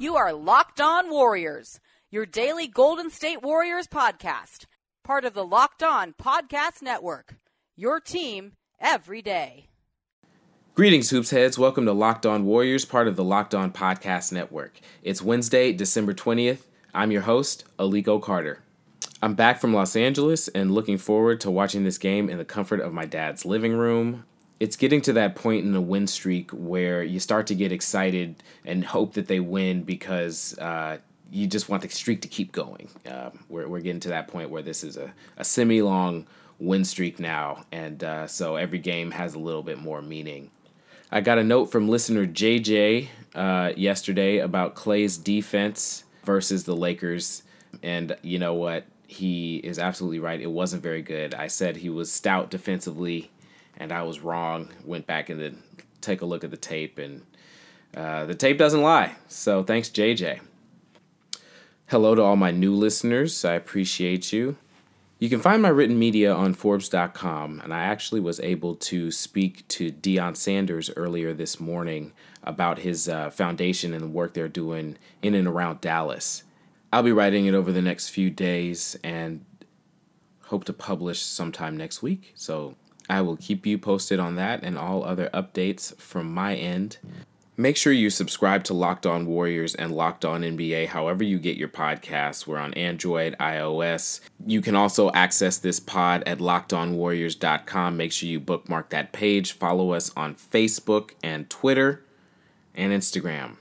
You are Locked On Warriors, your daily Golden State Warriors podcast, part of the Locked On Podcast Network. Your team every day. Greetings, Hoops Heads. Welcome to Locked On Warriors, part of the Locked On Podcast Network. It's Wednesday, December 20th. I'm your host, Aliko Carter. I'm back from Los Angeles and looking forward to watching this game in the comfort of my dad's living room it's getting to that point in the win streak where you start to get excited and hope that they win because uh, you just want the streak to keep going. Um, we're, we're getting to that point where this is a, a semi long win streak now, and uh, so every game has a little bit more meaning. I got a note from listener JJ uh, yesterday about Clay's defense versus the Lakers, and you know what? He is absolutely right. It wasn't very good. I said he was stout defensively and I was wrong. Went back and then take a look at the tape, and uh, the tape doesn't lie. So thanks, JJ. Hello to all my new listeners. I appreciate you. You can find my written media on Forbes.com, and I actually was able to speak to Deion Sanders earlier this morning about his uh, foundation and the work they're doing in and around Dallas. I'll be writing it over the next few days and hope to publish sometime next week. So I will keep you posted on that and all other updates from my end. Make sure you subscribe to Locked On Warriors and Locked On NBA however you get your podcasts. We're on Android, iOS. You can also access this pod at lockedonwarriors.com. Make sure you bookmark that page. Follow us on Facebook and Twitter and Instagram.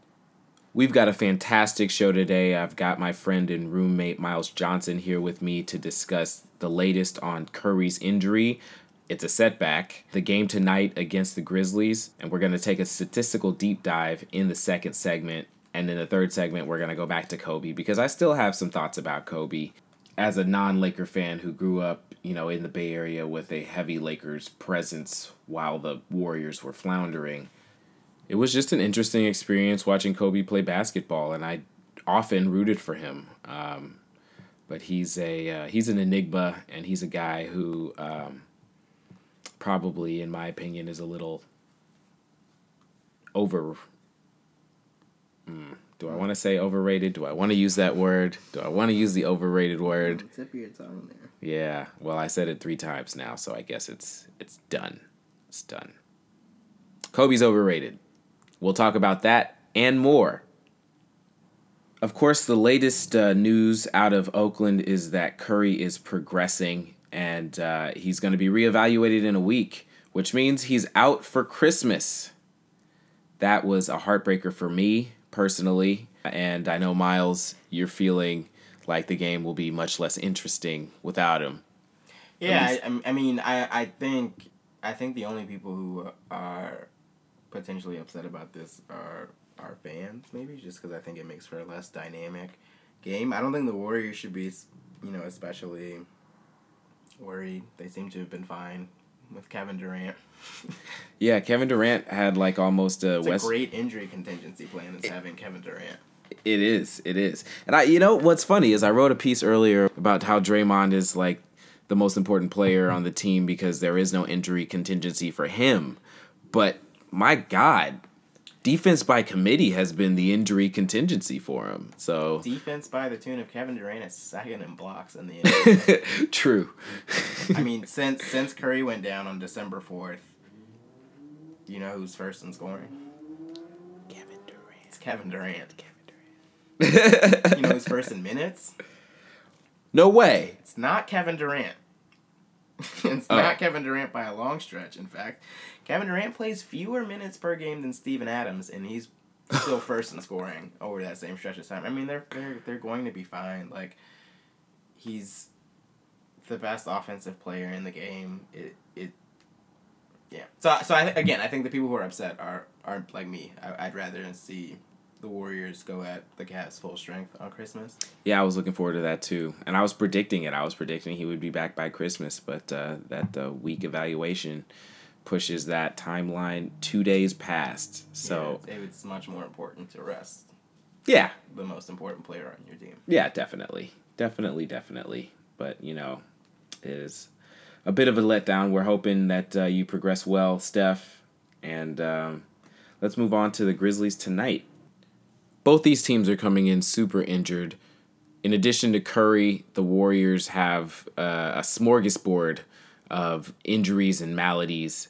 We've got a fantastic show today. I've got my friend and roommate Miles Johnson here with me to discuss the latest on Curry's injury, it's a setback. The game tonight against the Grizzlies, and we're going to take a statistical deep dive in the second segment. And in the third segment, we're going to go back to Kobe because I still have some thoughts about Kobe as a non-Laker fan who grew up, you know, in the Bay Area with a heavy Lakers presence while the Warriors were floundering. It was just an interesting experience watching Kobe play basketball, and I often rooted for him. Um, but he's a uh, he's an enigma, and he's a guy who um, probably, in my opinion, is a little over. Mm, do I want to say overrated? Do I want to use that word? Do I want to use the overrated word? Tip your tongue there. Yeah. Well, I said it three times now, so I guess it's it's done. It's done. Kobe's overrated. We'll talk about that and more. Of course, the latest uh, news out of Oakland is that Curry is progressing and uh, he's going to be reevaluated in a week, which means he's out for Christmas. That was a heartbreaker for me personally, and I know Miles, you're feeling like the game will be much less interesting without him. Yeah, I, I mean, I, I think I think the only people who are potentially upset about this are our fans, maybe just because I think it makes for a less dynamic game. I don't think the Warriors should be, you know, especially worried. They seem to have been fine with Kevin Durant. yeah, Kevin Durant had like almost a, West... a great injury contingency plan is it, having Kevin Durant. It is. It is. And I you know what's funny is I wrote a piece earlier about how Draymond is like the most important player on the team because there is no injury contingency for him. But my god, defense by committee has been the injury contingency for him. So defense by the tune of Kevin Durant is second in blocks in the NBA. True. I mean, since since Curry went down on December fourth, you know who's first in scoring? Kevin Durant. It's Kevin Durant. Kevin Durant. you know who's first in minutes? No way. It's not Kevin Durant. it's Oh. not Kevin Durant by a long stretch. In fact, Kevin Durant plays fewer minutes per game than Steven Adams, and he's still first in scoring over that same stretch of time. I mean, they're they're they're going to be fine. Like, he's the best offensive player in the game. It it. Yeah. So so I, again, I think the people who are upset are aren't like me. I, I'd rather see the Warriors go at the Cavs full strength on Christmas. Yeah, I was looking forward to that too, and I was predicting it. I was predicting he would be back by Christmas, but uh, that uh, week evaluation pushes that timeline two days past. So yeah, it's much more important to rest yeah, the most important player on your team. yeah, definitely, definitely, definitely. But you know, it is a bit of a letdown. We're hoping that uh, you progress well, Steph, and um, let's move on to the Grizzlies tonight. Both these teams are coming in super injured. In addition to Curry, the Warriors have uh, a smorgasbord of injuries and maladies.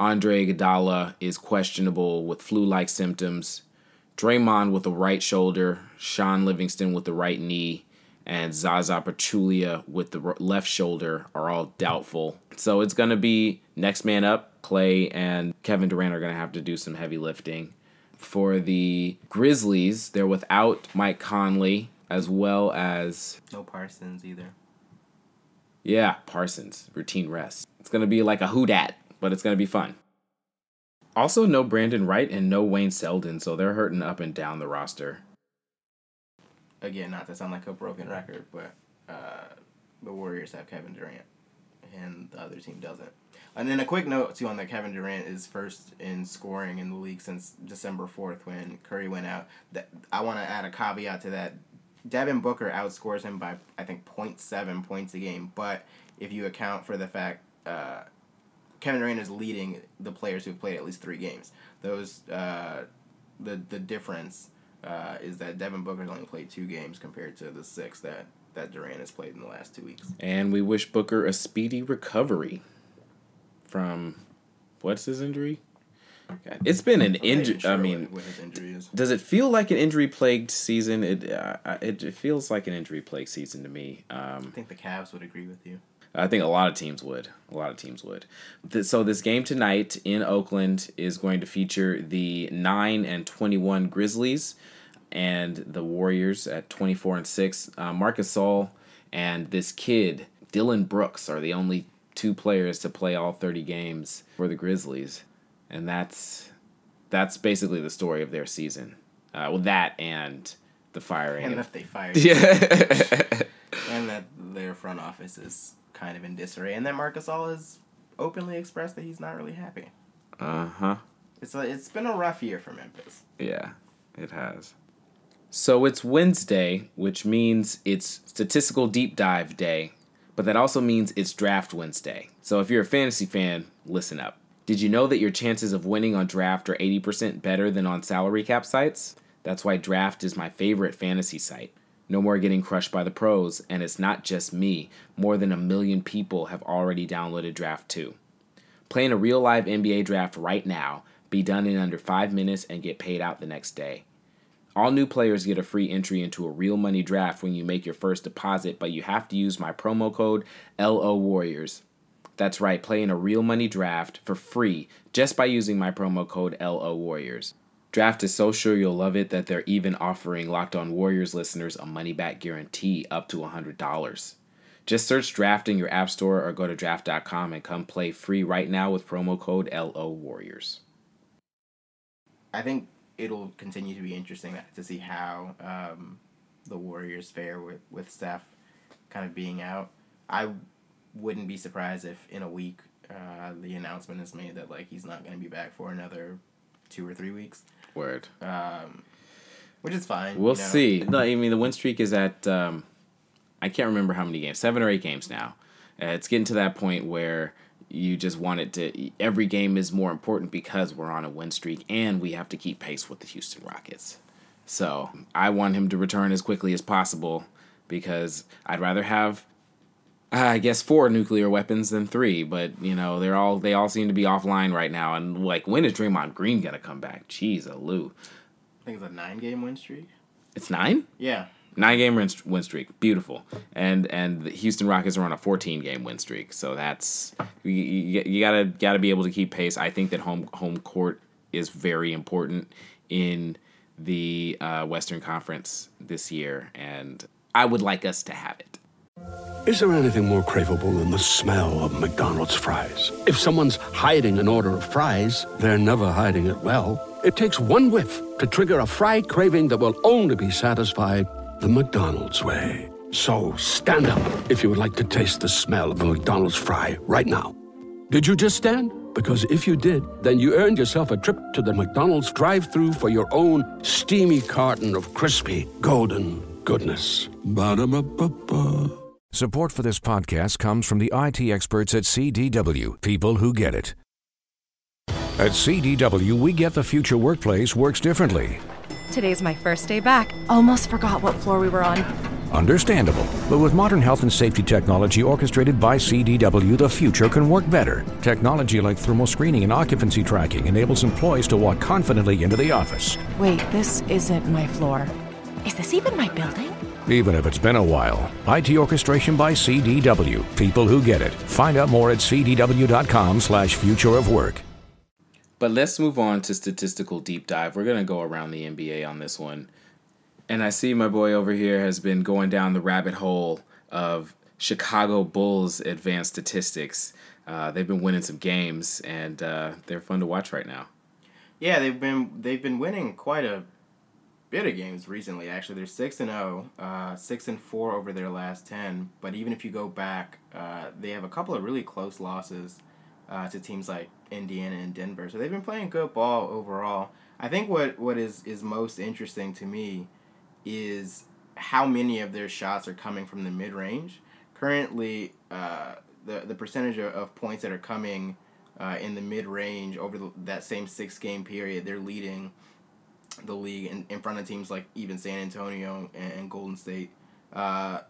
Andre Iguodala is questionable with flu-like symptoms. Draymond with the right shoulder, Shaun Livingston with the right knee, and Zaza Pachulia with the left shoulder are all doubtful. So it's going to be next man up. Clay and Kevin Durant are going to have to do some heavy lifting. For the Grizzlies, they're without Mike Conley as well as No Parsons either. yeah, Parsons, routine rest. It's going to be like a who dat, but it's going to be fun. Also, no Brandon Wright and no Wayne Selden, so they're hurting up and down the roster. Again, not to sound like a broken record, but uh, the Warriors have Kevin Durant, and the other team doesn't. And then a quick note too on that Kevin Durant is first in scoring in the league since December fourth when Curry went out. That I want to add a caveat to that. Devin Booker outscores him by I think 0.7 points a game, but if you account for the fact uh, Kevin Durant is leading the players who've played at least three games. Those uh, the the difference uh, is that Devin Booker's only played two games compared to the six that that Durant has played in the last two weeks. And we wish Booker a speedy recovery from what's his injury? Okay. It's been an I'm not even injury. sure I mean, what his injury is. does it feel like an injury plagued season? It, uh, it it feels like an injury plagued season to me. Um, I think the Cavs would agree with you. I think a lot of teams would. A lot of teams would. So this game tonight in Oakland is going to feature the nine and twenty one Grizzlies, and the Warriors at twenty four and six. Uh, Marc Gasol and this kid Dillon Brooks are the only two players to play all thirty games for the Grizzlies, and that's that's basically the story of their season. Uh, well, that and the firing. And that they fired yeah. and that their front office is kind of in disarray, and that Marc Gasol has openly expressed that he's not really happy. uh huh. It's a, it's been a rough year for Memphis. Yeah, it has. So it's Wednesday, which means it's statistical deep dive day, but that also means it's draft Wednesday. So if you're a fantasy fan, listen up. Did you know that your chances of winning on draft are 80% better than on salary cap sites? That's why draft is my favorite fantasy site. No more getting crushed by the pros, and it's not just me. More than a million people have already downloaded Draft too. Play in a real live NBA draft right now, be done in under five minutes, and get paid out the next day. All new players get a free entry into a real money draft when you make your first deposit, but you have to use my promo code LO Warriors. That's right, play in a real money draft for free just by using my promo code LO Warriors. Draft is so sure you'll love it that they're even offering Locked On Warriors listeners a money back guarantee up to $100. Just search Draft in your app store or go to draft.com and come play free right now with promo code LO Warriors. I think it'll continue to be interesting to see how um, the Warriors fare with, with Steph kind of being out. I wouldn't be surprised if in a week uh, the announcement is made that like he's not going to be back for another two or three weeks, Word. um, which is fine. We'll you know. see. No, I mean the win streak is at um, I can't remember how many games, seven or eight games now. Uh, it's getting to that point where you just want it to. Every game is more important because we're on a win streak and we have to keep pace with the Houston Rockets. So I want him to return as quickly as possible because I'd rather have. I guess four nuclear weapons than three, but you know they're all they all seem to be offline right now. And like, when is Draymond Green gonna come back? Jeez, a Lou. I think it's a nine game win streak. It's nine. Yeah, Nine game win, streak, beautiful, and and the Houston Rockets are on a 14 game win streak. So that's you, you, you gotta gotta be able to keep pace. I think that home home court is very important in the uh, Western Conference this year, and I would like us to have it. Is there anything more craveable than the smell of McDonald's fries? If someone's hiding an order of fries, they're never hiding it well. It takes one whiff to trigger a fry craving that will only be satisfied the McDonald's way. So stand up if you would like to taste the smell of a McDonald's fry right now. Did you just stand? Because if you did, then you earned yourself a trip to the McDonald's drive through for your own steamy carton of crispy, golden goodness. Ba-da-ba-ba-ba. Support for this podcast comes from the IT experts at CDW, people who get it. At CDW, we get the future workplace works differently. Today's my first day back. Almost forgot what floor we were on. Understandable. But with modern health and safety technology orchestrated by CDW, the future can work better. Technology like thermal screening and occupancy tracking enables employees to walk confidently into the office. Wait, this isn't my floor. Is this even my building? Even if it's been a while. IT orchestration by CDW. People who get it. Find out more at cdw.com slash future of work. But let's move on to statistical deep dive. We're gonna go around the NBA on this one. And I see my boy over here has been going down the rabbit hole of Chicago Bulls advanced statistics. Uh, they've been winning some games, and uh, they're fun to watch right now. Yeah, they've been they've been winning quite a bit of games recently. Actually, they're six and zero, uh, six and four over their last ten. But even if you go back, uh, they have a couple of really close losses uh, to teams like Indiana and Denver. So they've been playing good ball overall. I think what what is is most interesting to me is how many of their shots are coming from the mid range. Currently, uh, the the percentage of, points that are coming uh, in the mid range over the, that same six game period, they're leading the league in, in front of teams like even San Antonio and, and Golden State. Uh,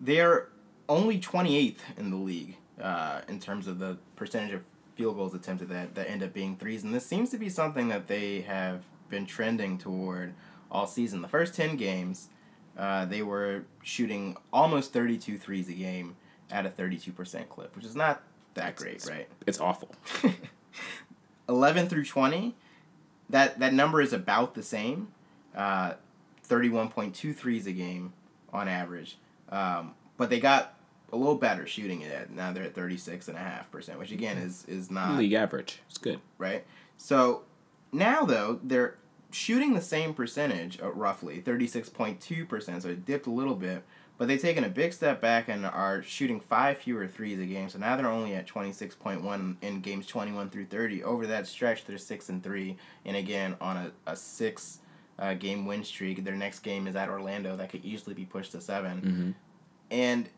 they're only 28th in the league uh, in terms of the percentage of field goals attempted that, that end up being threes. And this seems to be something that they have been trending toward all season. The first 10 games, uh, they were shooting almost 32 threes a game at a 32% clip, which is not that great, it's, right? It's awful. 11 through 20, that, that number is about the same. Uh, 31.2 threes a game on average. Um, but they got a little better shooting it at. Now they're at 36.5%, which again is, is not. League average. It's good. Right? So now, though, they're shooting the same percentage, uh, roughly 36.2%, so it dipped a little bit, but they've taken a big step back and are shooting five fewer threes a game. So now they're only at 26.1 in games 21 through 30. Over that stretch, they're 6 and 3, and again, on a, a 6 uh, game win streak. Their next game is at Orlando, that could easily be pushed to 7. Mm-hmm. And,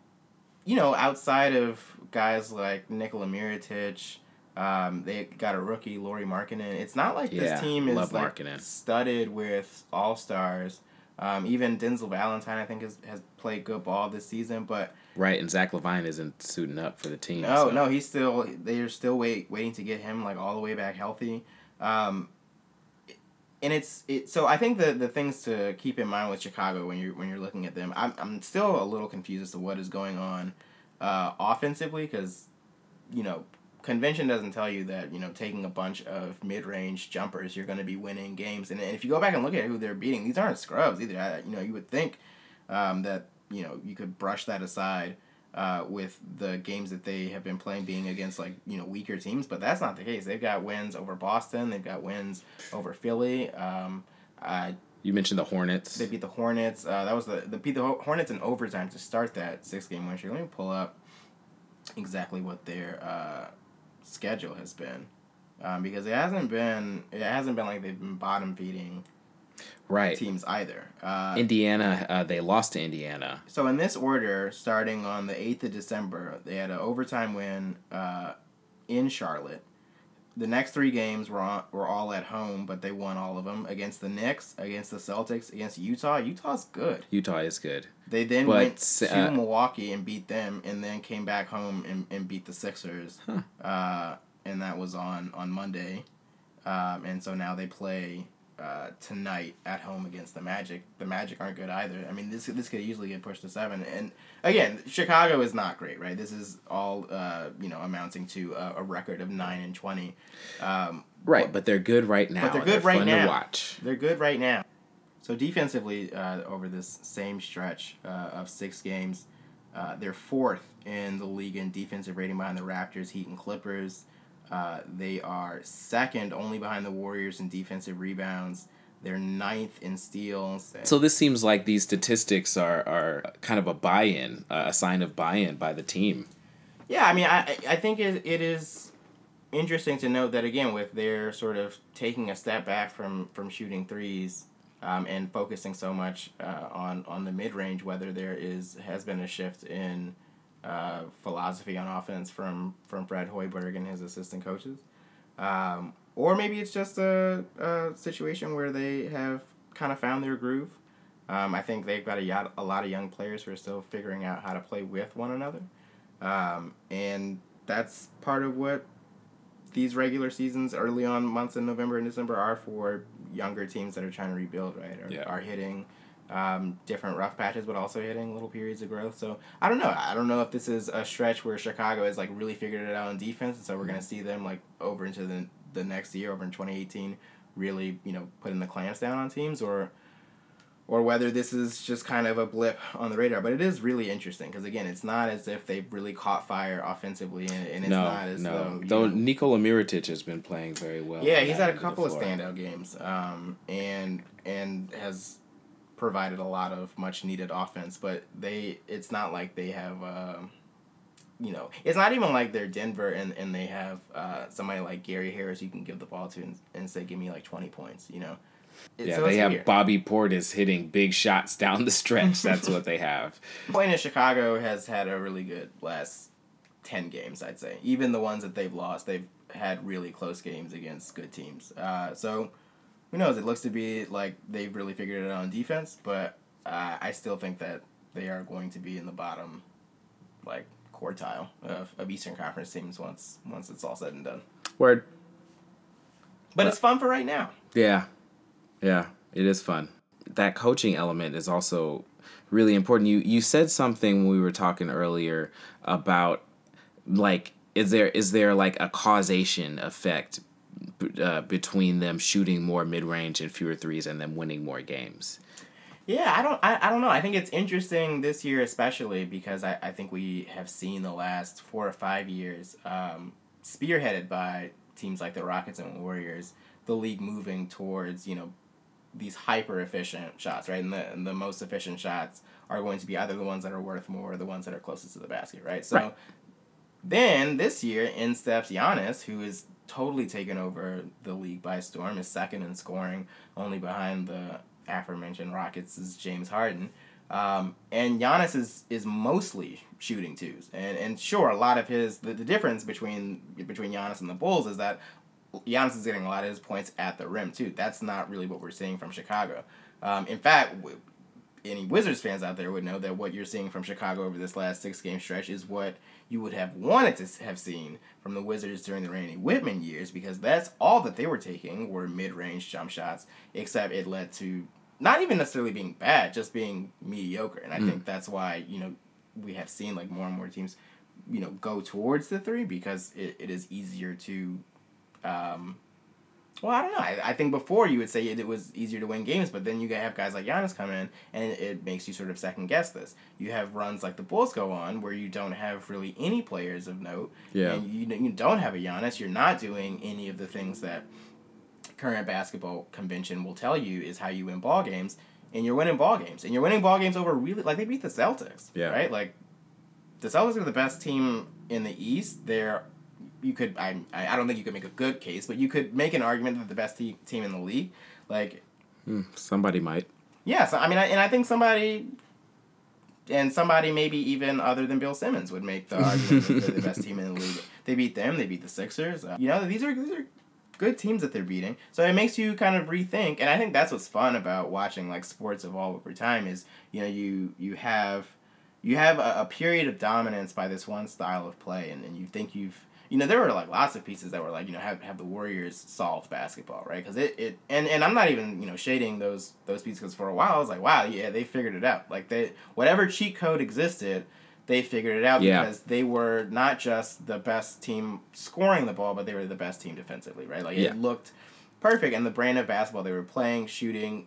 you know, outside of guys like Nikola Mirotic, um, they got a rookie, Lauri Markkanen. It's not like Yeah, this team is like Markkanen. studded with all stars. Um, even Denzel Valentine, I think, has, has played good ball this season. But Right, and Zach LaVine isn't suiting up for the team. no, so- no, he's still they're still wait waiting to get him like all the way back healthy. Um, and it's it. So I think the the things to keep in mind with Chicago when you're when you're looking at them, I'm I'm still a little confused as to what is going on, uh, offensively because, you know, convention doesn't tell you that you know taking a bunch of mid range jumpers you're going to be winning games. And, and if you go back and look at who they're beating, these aren't scrubs either. I, you know, you would think, um, that you know you could brush that aside. Uh, with the games that they have been playing being against like you know weaker teams, but that's not the case. They've got wins over Boston. They've got wins over Philly. Um, I You mentioned the Hornets. they beat the Hornets. Uh, that was the the beat the Hornets in overtime to start that six game win streak. Let me pull up exactly what their uh, schedule has been, um, because it hasn't been it hasn't been like they've been bottom feeding right. teams either. Uh, Indiana, uh, they lost to Indiana. so in this order, starting on the eighth of December, they had an overtime win uh, in Charlotte. The next three games were on, were all at home, but they won all of them against the Knicks, against the Celtics, against Utah. Utah's good. Utah is good. They then But, went to uh, Milwaukee and beat them, and then came back home and, and beat the Sixers. Uh, and that was on on Monday, um, and so now they play uh, tonight at home against the Magic. The Magic aren't good either. I mean, this this could easily get pushed to seven. And again, Chicago is not great, right? This is all uh, you know amounting to a, a record of nine and twenty. Um, right, but they're good right now. But they're good right fun now. Watch. They're good right now. So defensively, uh, over this same stretch uh, of six games, uh, they're fourth in the league in defensive rating behind the Raptors, Heat, and Clippers. Uh, they are second only behind the Warriors in defensive rebounds. They're ninth in steals. So this seems like these statistics are, are kind of a buy-in, uh, a sign of buy-in by the team. Yeah, I mean, I I think it, it is interesting to note that again with their sort of taking a step back from from shooting threes um, and focusing so much uh, on on the mid range, whether there is has been a shift in uh, philosophy on offense from from Fred Hoiberg and his assistant coaches, um, or maybe it's just a, a situation where they have kind of found their groove. Um, I think they've got a, a lot of young players who are still figuring out how to play with one another, um, and that's part of what these regular seasons early on months in November and December are for younger teams that are trying to rebuild, right? Are, yeah. are hitting um, different rough patches, but also hitting little periods of growth. So I don't know. I don't know if this is a stretch where Chicago has like really figured it out on defense, and so we're gonna see them like over into the the next year, over in twenty eighteen, really you know putting the clamps down on teams, or or whether this is just kind of a blip on the radar. But it is really interesting because again, it's not as if they've really caught fire offensively, and, and it's no, not as no. though though know, Nikola Mirotic has been playing very well. Yeah, he's had a couple of standout games, um, and and has provided a lot of much needed offense. But they, it's not like they have. Uh, you know, it's not even like they're Denver and, and they have uh, somebody like Gary Harris you can give the ball to and, and say, give me like 20 points, you know? It, yeah, so they have weird. Bobby Portis hitting big shots down the stretch. That's what they have. Playing in Chicago has had a really good last ten games, I'd say. Even the ones that they've lost, they've had really close games against good teams. Uh, so who knows? It looks to be like they've really figured it out on defense, but uh, I still think that they are going to be in the bottom, like quartile of, of Eastern Conference teams once once it's all said and done. Word. But it's fun for right now. Yeah, yeah, it is fun. That coaching element is also really important. You you said something when we were talking earlier about like is there is there like a causation effect uh, between them shooting more mid range and fewer threes and them winning more games? Yeah, I don't I, I don't know. I think it's interesting this year especially because I, I think we have seen the last four or five years um, spearheaded by teams like the Rockets and Warriors, the league moving towards, you know, these hyper efficient shots, right? And the, and the most efficient shots are going to be either the ones that are worth more or the ones that are closest to the basket, right? So right. then this year in steps Giannis, who is totally taken over the league by storm, is second in scoring, only behind the aforementioned Rockets is James Harden. Um, and Giannis is, is mostly shooting twos. And and sure, a lot of his the, the difference between between Giannis and the Bulls is that Giannis is getting a lot of his points at the rim too. That's not really what we're seeing from Chicago. Um, in fact, any Wizards fans out there would know that what you're seeing from Chicago over this last six game stretch is what you would have wanted to have seen from the Wizards during the Randy Wittman years because that's all that they were taking were mid range jump shots, except it led to not even necessarily being bad, just being mediocre. And I mm. think that's why, you know, we have seen like more and more teams, you know, go towards the three because it, it is easier to um, well, I don't know. I, I think before you would say it, it was easier to win games, but then you have guys like Giannis come in, and it makes you sort of second guess this. You have runs like the Bulls go on, where you don't have really any players of note. Yeah. And you, you don't have a Giannis. You're not doing any of the things that current basketball convention will tell you is how you win ball games, and you're winning ball games, and you're winning ball games over really like they beat the Celtics. Yeah. Right. Like the Celtics are the best team in the East. They're you could I I don't think you could make a good case, but you could make an argument that the best te- team in the league, like mm, somebody might. Yeah, so I mean, I, and I think somebody, and somebody maybe even other than Bill Simmons would make the argument that they're the best team in the league. They beat them. They beat the Sixers. Uh, you know, these are these are good teams that they're beating. So it makes you kind of rethink, and I think that's what's fun about watching like sports evolve over time. Is you know you you have you have a, a period of dominance by this one style of play, and, and you think you've you know, there were like lots of pieces that were like, you know, have, have the Warriors solved basketball, right? Because it, it and, and I'm not even you know shading those those pieces because for a while I was like, wow, yeah, they figured it out. Like they whatever cheat code existed, they figured it out Yeah. because they were not just the best team scoring the ball, but they were the best team defensively, right? Like Yeah. it looked perfect, and the brand of basketball they were playing, shooting,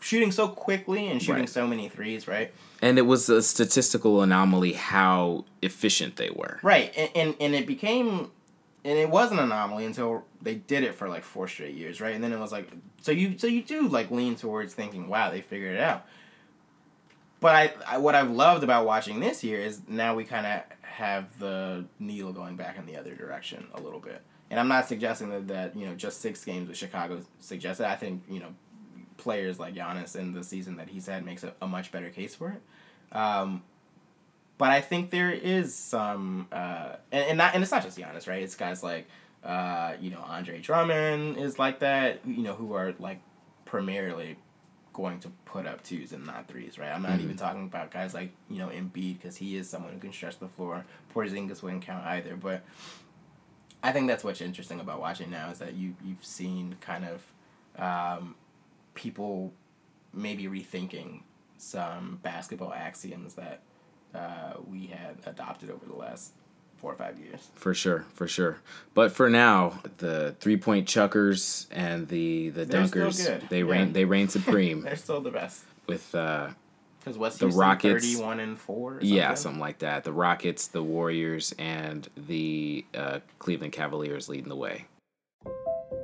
shooting so quickly and shooting Right. so many threes, right? And it was a statistical anomaly how efficient they were. Right, and, and and it became, and it was an anomaly until they did it for like four straight years, right? And then it was like, so you so you do like lean towards thinking, wow, they figured it out. But I, I what I've loved about watching this year is now we kind of have the needle going back in the other direction a little bit. And I'm not suggesting that, that you know just six games with Chicago suggested. I think you know players like Giannis in the season that he's had makes a, a much better case for it. Um, but I think there is some, uh, and, and not, and it's not just Giannis, right? It's guys like, uh, you know, Andre Drummond is like that, you know, who are like primarily going to put up twos and not threes, right? I'm not even talking about guys like, you know, Embiid because he is someone who can stretch the floor. Porzingis wouldn't count either, but I think that's what's interesting about watching now is that you you've seen kind of um, people maybe rethinking some basketball axioms that uh, we had adopted over the last four or five years. For sure, for sure. But for now, the three point chuckers and the the They're dunkers they yeah. reign they reign supreme They're still the best. with uh Because West The Houston Rockets- thirty-one and four. Or yeah something? something like that. The Rockets, the Warriors, and the uh, Cleveland Cavaliers leading the way.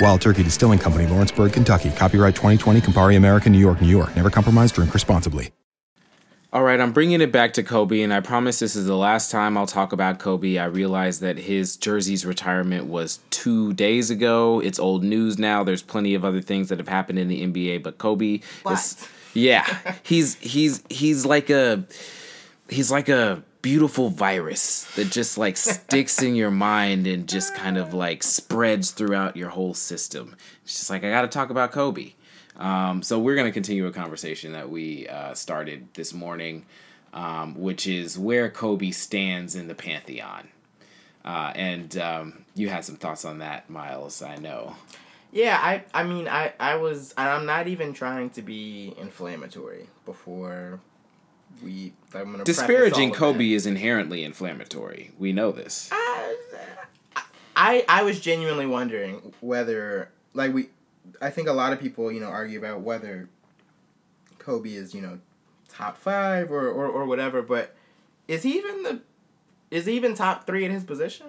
Wild Turkey Distilling Company, Lawrenceburg, Kentucky. Copyright 2020, Campari American, New York, New York. Never compromise, drink responsibly. All right, I'm bringing it back to Kobe, and I promise this is the last time I'll talk about Kobe. I realize that his jersey's retirement was two days ago. It's old news now. There's plenty of other things that have happened in the NBA, but Kobe is yeah. He's he's he's like a he's like a beautiful virus that just like sticks in your mind and just kind of like spreads throughout your whole system. It's just like I got to talk about Kobe. Um, so we're gonna continue a conversation that we uh, started this morning, um, which is where Kobe stands in the pantheon. Uh, and um, you had some thoughts on that, Miles. I know. Yeah, I I mean I I was I'm not even trying to be inflammatory before we I'm gonna Disparaging Kobe is inherently inflammatory. We know this. Uh, I I was genuinely wondering whether like we I think a lot of people, you know, argue about whether Kobe is, you know, top 5 or or, or whatever, but is he even the is he even top 3 in his position?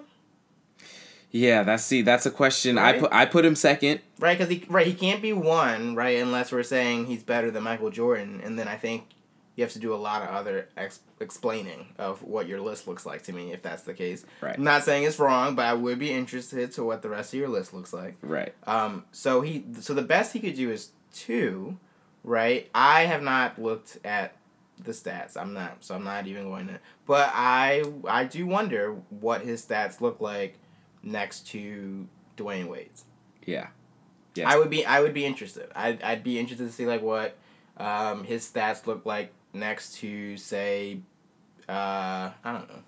Yeah, that's see, that's a question. I put I put him second. Right, because he right he can't be one right unless we're saying he's better than Michael Jordan, and then I think you have to do a lot of other ex- explaining of what your list looks like to me if that's the case. Right. I'm not saying it's wrong, but I would be interested to what the rest of your list looks like. Right. Um. So he so the best he could do is two, right? I have not looked at the stats. I'm not so I'm not even going to. But I I do wonder what his stats look like next to Dwyane Wade's. Yeah. Yes. I would be I would be interested. I'd I'd be interested to see like what um, his stats look like next to say uh, I don't know.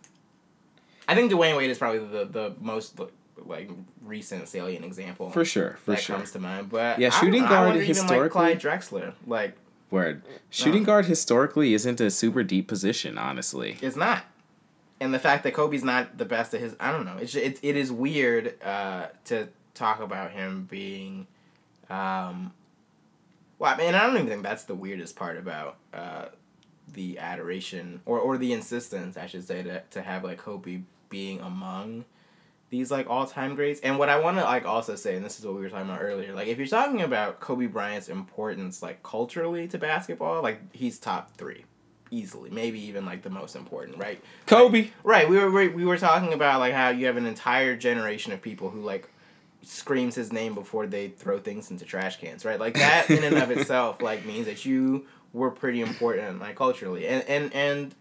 I think Dwyane Wade is probably the the most like recent salient example For sure, for that sure. comes to mind. But Yeah, shooting guard wonder even, like, historically- Clyde Drexler like Word. Shooting guard historically isn't a super deep position, honestly. it's not. And the fact that Kobe's not the best at his, I don't know. It's it, it is weird uh, to talk about him being, um, Well, I mean, I don't even think that's the weirdest part about uh, the adoration or or the insistence, I should say, to to have like Kobe being among these like all time greats. And what I want to like also say, and this is what we were talking about earlier, like if you're talking about Kobe Bryant's importance like culturally to basketball, like he's top three easily, maybe even like the most important, right? Kobe. Like, right. We were we were talking about like how you have an entire generation of people who like screams his name before they throw things into trash cans, right? Like that in and of itself like means that you were pretty important like culturally. And and and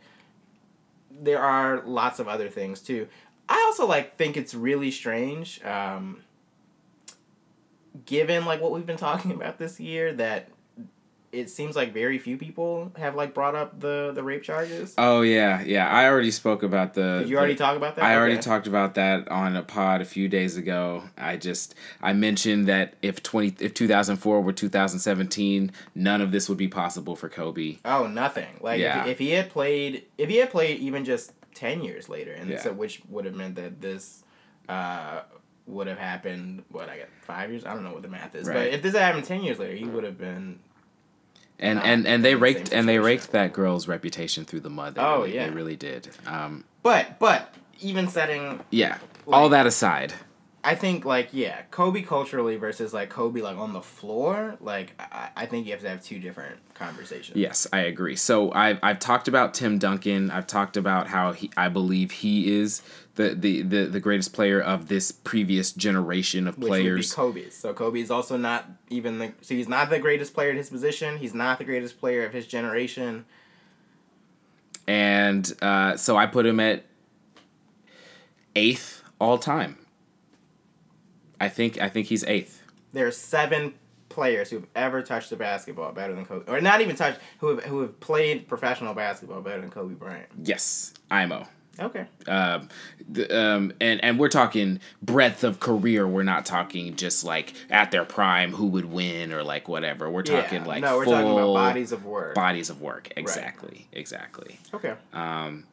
there are lots of other things too. I also like think it's really strange um given like what we've been talking about this year that it seems like very few people have like brought up the the rape charges. Oh yeah, yeah. I already spoke about the. Did you already the, talk about that? I Okay. already talked about that on a pod a few days ago. I just I mentioned that if twenty if two thousand four were two thousand seventeen, none of this would be possible for Kobe. Oh, nothing. Like Yeah. if, he, if he had played, if he had played even just ten years later, and Yeah. so which would have meant that this uh, would have happened. What I got five years? I don't know what the math is, but if this had happened ten years later, he would have been. And and and they raked and they raked that girl's reputation through the mud. They Oh, really, yeah. they really did. Um, But but even setting, yeah. All that aside, I think like yeah, Kobe culturally versus like Kobe like on the floor, like I, I think you have to have two different conversations. Yes, I agree. So I've I've talked about Tim Duncan. I've talked about how he I believe he is the the the, the greatest player of this previous generation of Which players. Kobe's. So Kobe's also not even the so he's not the greatest player at his position. He's not the greatest player of his generation. and uh, so I put him at eighth all time. I think I think he's eighth. There are seven players who've ever touched the basketball better than Kobe, or not even touched, who have who have played professional basketball better than Kobe Bryant. Yes, IMO. Okay. Um, the, um, and and we're talking breadth of career. We're not talking just like at their prime who would win or like whatever. We're Yeah, talking like no, we're talking about bodies of work. Bodies of work. Exactly. Exactly. Okay. Um,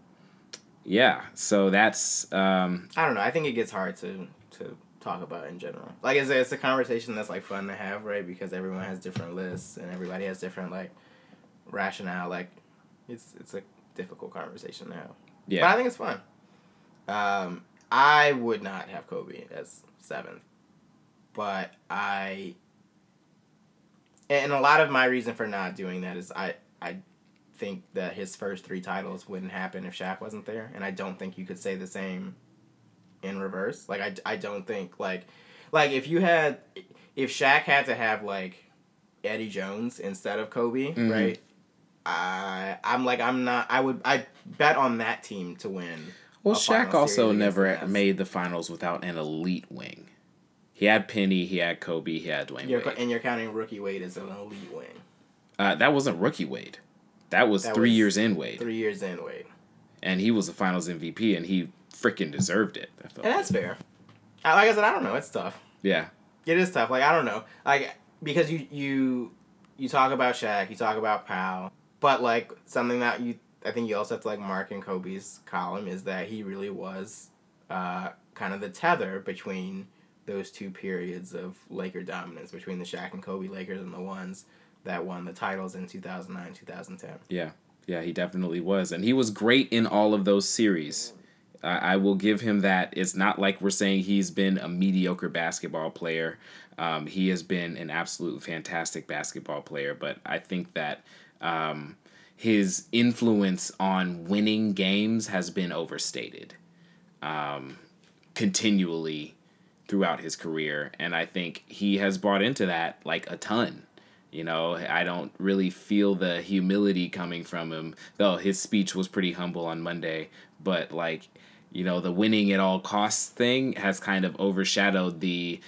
yeah. So that's um, I don't know. I think it gets hard to to talk about in general. Like it's a, it's a conversation that's like fun to have, right? Because everyone has different lists and everybody has different like rationale. Like it's it's a difficult conversation now. Yeah. But I think it's fun. Um, I would not have Kobe as seventh, but I. And a lot of my reason for not doing that is I I think that his first three titles wouldn't happen if Shaq wasn't there, and I don't think you could say the same in reverse. Like I, I don't think like like if you had if Shaq had to have like Eddie Jones instead of Kobe, Mhm. right? I I'm like I'm not I would I bet on that team to win. well. Shaq also against the never made the finals without an elite wing. He had Penny. He had Kobe. He had Dwyane You're, Wade. and you're counting rookie Wade as an elite wing. Uh, that wasn't rookie Wade. That was That three was years in Wade, Three years in Wade, and he was the Finals MVP, and he freaking deserved it. I felt and that's fair. Like I said, I don't know. It's tough. Yeah. It is tough. Like I don't know. Like because you you you talk about Shaq, you talk about Pau, but like something that you I think you also have to like mark in Kobe's column is that he really was uh, kind of the tether between those two periods of Laker dominance between the Shaq and Kobe Lakers and the ones that won the titles in 2009 2010. Yeah, yeah, he definitely was, and he was great in all of those series. I I will give him that. It's not like we're saying he's been a mediocre basketball player. Um, he has been an absolute fantastic basketball player, but I think that um, his influence on winning games has been overstated um, continually throughout his career, and I think he has brought into that like a ton. You know, I don't really feel the humility coming from him, though his speech was pretty humble on Monday. But, like, you know, the winning at all costs thing has kind of overshadowed the,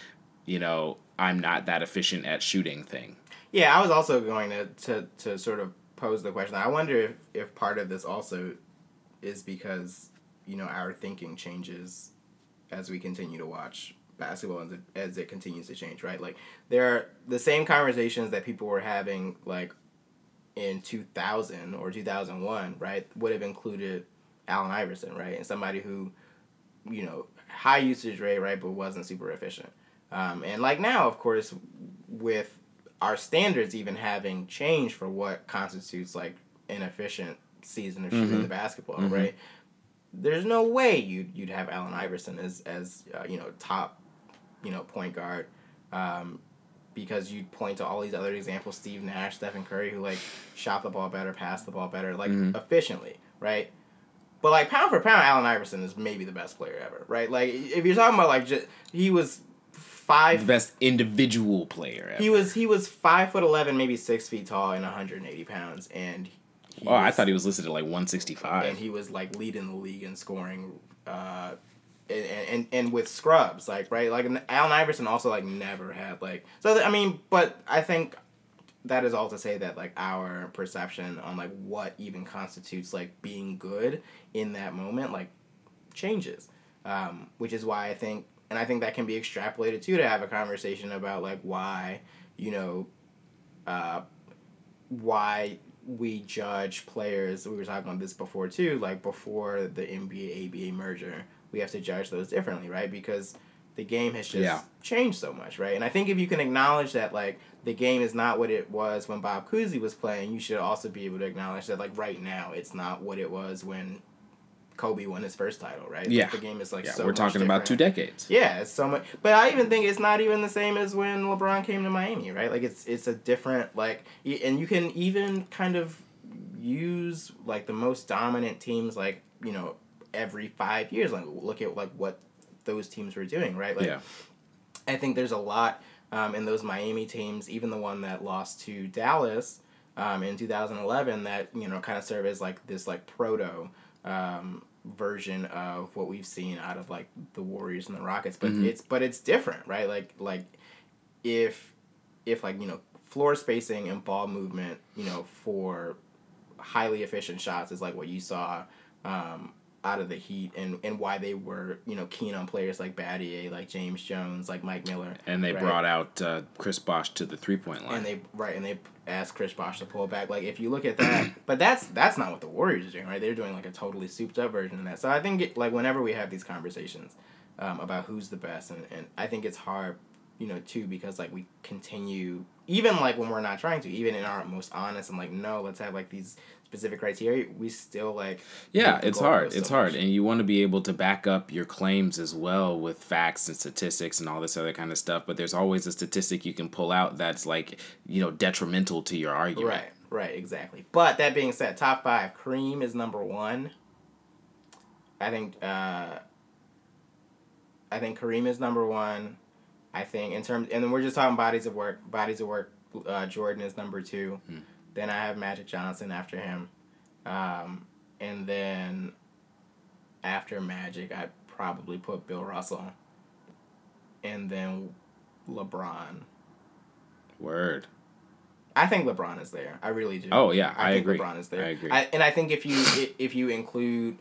you know, I'm not that efficient at shooting thing. Yeah, I was also going to, to, to sort of pose the question. I wonder if, if part of this also is because, you know, our thinking changes as we continue to watch basketball as it, as it continues to change, right? Like, there are the same conversations that people were having, like, in 2000 or 2001, right, would have included Allen Iverson, right? And somebody who, you know, high usage rate, right, but wasn't super efficient. Um, and like now, of course, with our standards even having changed for what constitutes like an efficient season of shooting Mhm. the basketball, Mhm. right? There's no way you'd you'd have Allen Iverson as as uh, you know top, you know point guard, um, because you'd point to all these other examples: Steve Nash, Stephen Curry, who like shot the ball better, passed the ball better, like Mhm. efficiently, right? But like pound for pound, Allen Iverson is maybe the best player ever, right? Like if you're talking about like just he was five the best individual player. Ever. he was he was five foot eleven, maybe six feet tall, and 180 pounds, and he oh, I thought he was listed at like 165. and he was like leading the league in scoring, uh, and, and and with scrubs, like right, like Allen Iverson also like never had like so. I mean, but I think that is all to say that like our perception on like what even constitutes like being good in that moment like changes, um, which is why I think, and I think that can be extrapolated too to have a conversation about like why you know, uh, why we judge players. We were talking about this before too, like before the NBA ABA merger, we have to judge those differently, right? Because the game has just Yeah. changed so much, right? And I think if you can acknowledge that, like the game is not what it was when Bob Cousy was playing, you should also be able to acknowledge that, like right now, it's not what it was when Kobe won his first title, right? Like, Yeah. the game is like yeah, so we're talking about two decades. Yeah, it's so much. But I even think it's not even the same as when LeBron came to Miami, right? Like it's it's a different like, and you can even kind of use like the most dominant teams, like you know, every five years. Like look at like what those teams were doing, right? Like yeah. I think there's a lot um, in those Miami teams, even the one that lost to Dallas um, in 2011, that you know kind of serve as like this like proto um, version of what we've seen out of like the Warriors and the Rockets. But Mhm. it's but it's different, right? Like like if if like you know floor spacing and ball movement, you know for highly efficient shots is like what you saw um, out of the Heat and, and why they were you know keen on players like Battier, like James Jones, like Mike Miller, And they right? brought out uh, Chris Bosh to the three point line. and they right and they asked Chris Bosh to pull back. Like if you look at that, but that's that's not what the Warriors are doing, right? They're doing like a totally souped up version of that. So I think it, like whenever we have these conversations um, about who's the best, and, and I think it's hard, you know, too because like we continue even like when we're not trying to, even in our most honest and like no, let's have like these specific criteria. We still like Yeah, it's hard. It's so hard. much. And you want to be able to back up your claims as well with facts and statistics and all this other kind of stuff. But there's always a statistic you can pull out that's like, you know, detrimental to your argument. Right, right, exactly. But that being said, top five, Kareem is number one. I think uh, I think Kareem is number one. I think in terms, and then we're just talking bodies of work. Bodies of work. Uh, Jordan is number two. Hmm. Then I have Magic Johnson after him, um, and then after Magic, I'd probably put Bill Russell, and then LeBron. Word. I think LeBron is there. I really do. Oh, yeah, I think agree. LeBron is there. I agree. and I think if you if you include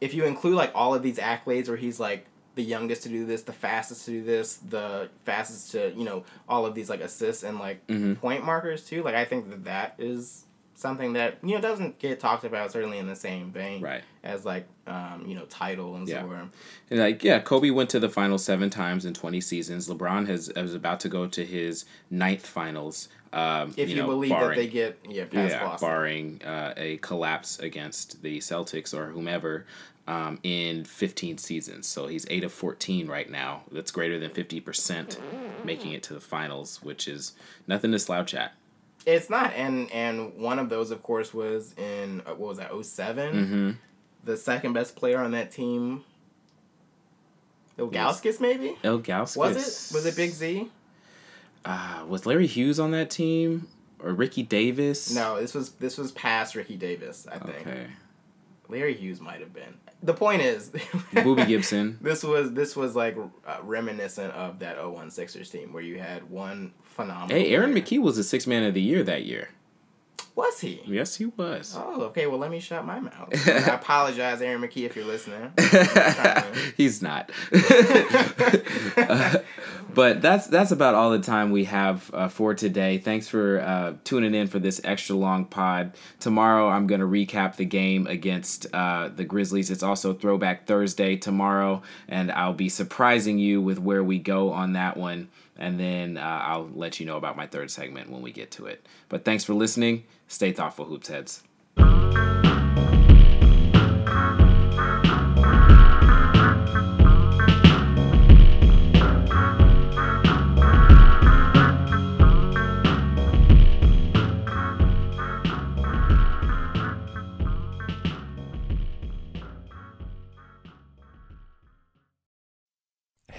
if you include like all of these accolades where he's like the youngest to do this, the fastest to do this, the fastest to you know all of these like assists and like Mhm. point markers too. Like I think that that is something that you know doesn't get talked about certainly in the same vein Right. as like um, you know title and Yeah. so on. And like, yeah, Kobe went to the finals seven times in 20 seasons. LeBron has is about to go to his ninth finals. Um, If you, know, believe that they get yeah past yeah, barring uh, a collapse against the Celtics or whomever um, in 15 seasons. So he's 8 of 14 right now. That's greater than 50% making it to the finals, which is nothing to slouch at. It's not, and and one of those, of course, was in uh, what was that? 7 Mhm. The second best player on that team, Ilgauskas, maybe. Ilgauskas. Was it? Was it Big Z? Uh, was Larry Hughes on that team? Or Ricky Davis? No, this was this was past Ricky Davis, I think. Okay. Larry Hughes might have been. The point is, Boobie Gibson. This was this was like uh, reminiscent of that 01 Sixers team where you had one phenomenal. Hey, Aaron player. McKie was the sixth man of the year that year. Was he? Yes, he was. Oh, okay. Well, let me shut my mouth. I apologize, Aaron McKie, if you're listening. He's not. Uh, but that's that's about all the time we have uh, for today. Thanks for uh, tuning in for this extra long pod. Tomorrow I'm going to recap the game against uh, the Grizzlies. It's also Throwback Thursday tomorrow, and I'll be surprising you with where we go on that one. and then uh, I'll let you know about my third segment when we get to it. But thanks for listening. Stay thoughtful, hoops heads.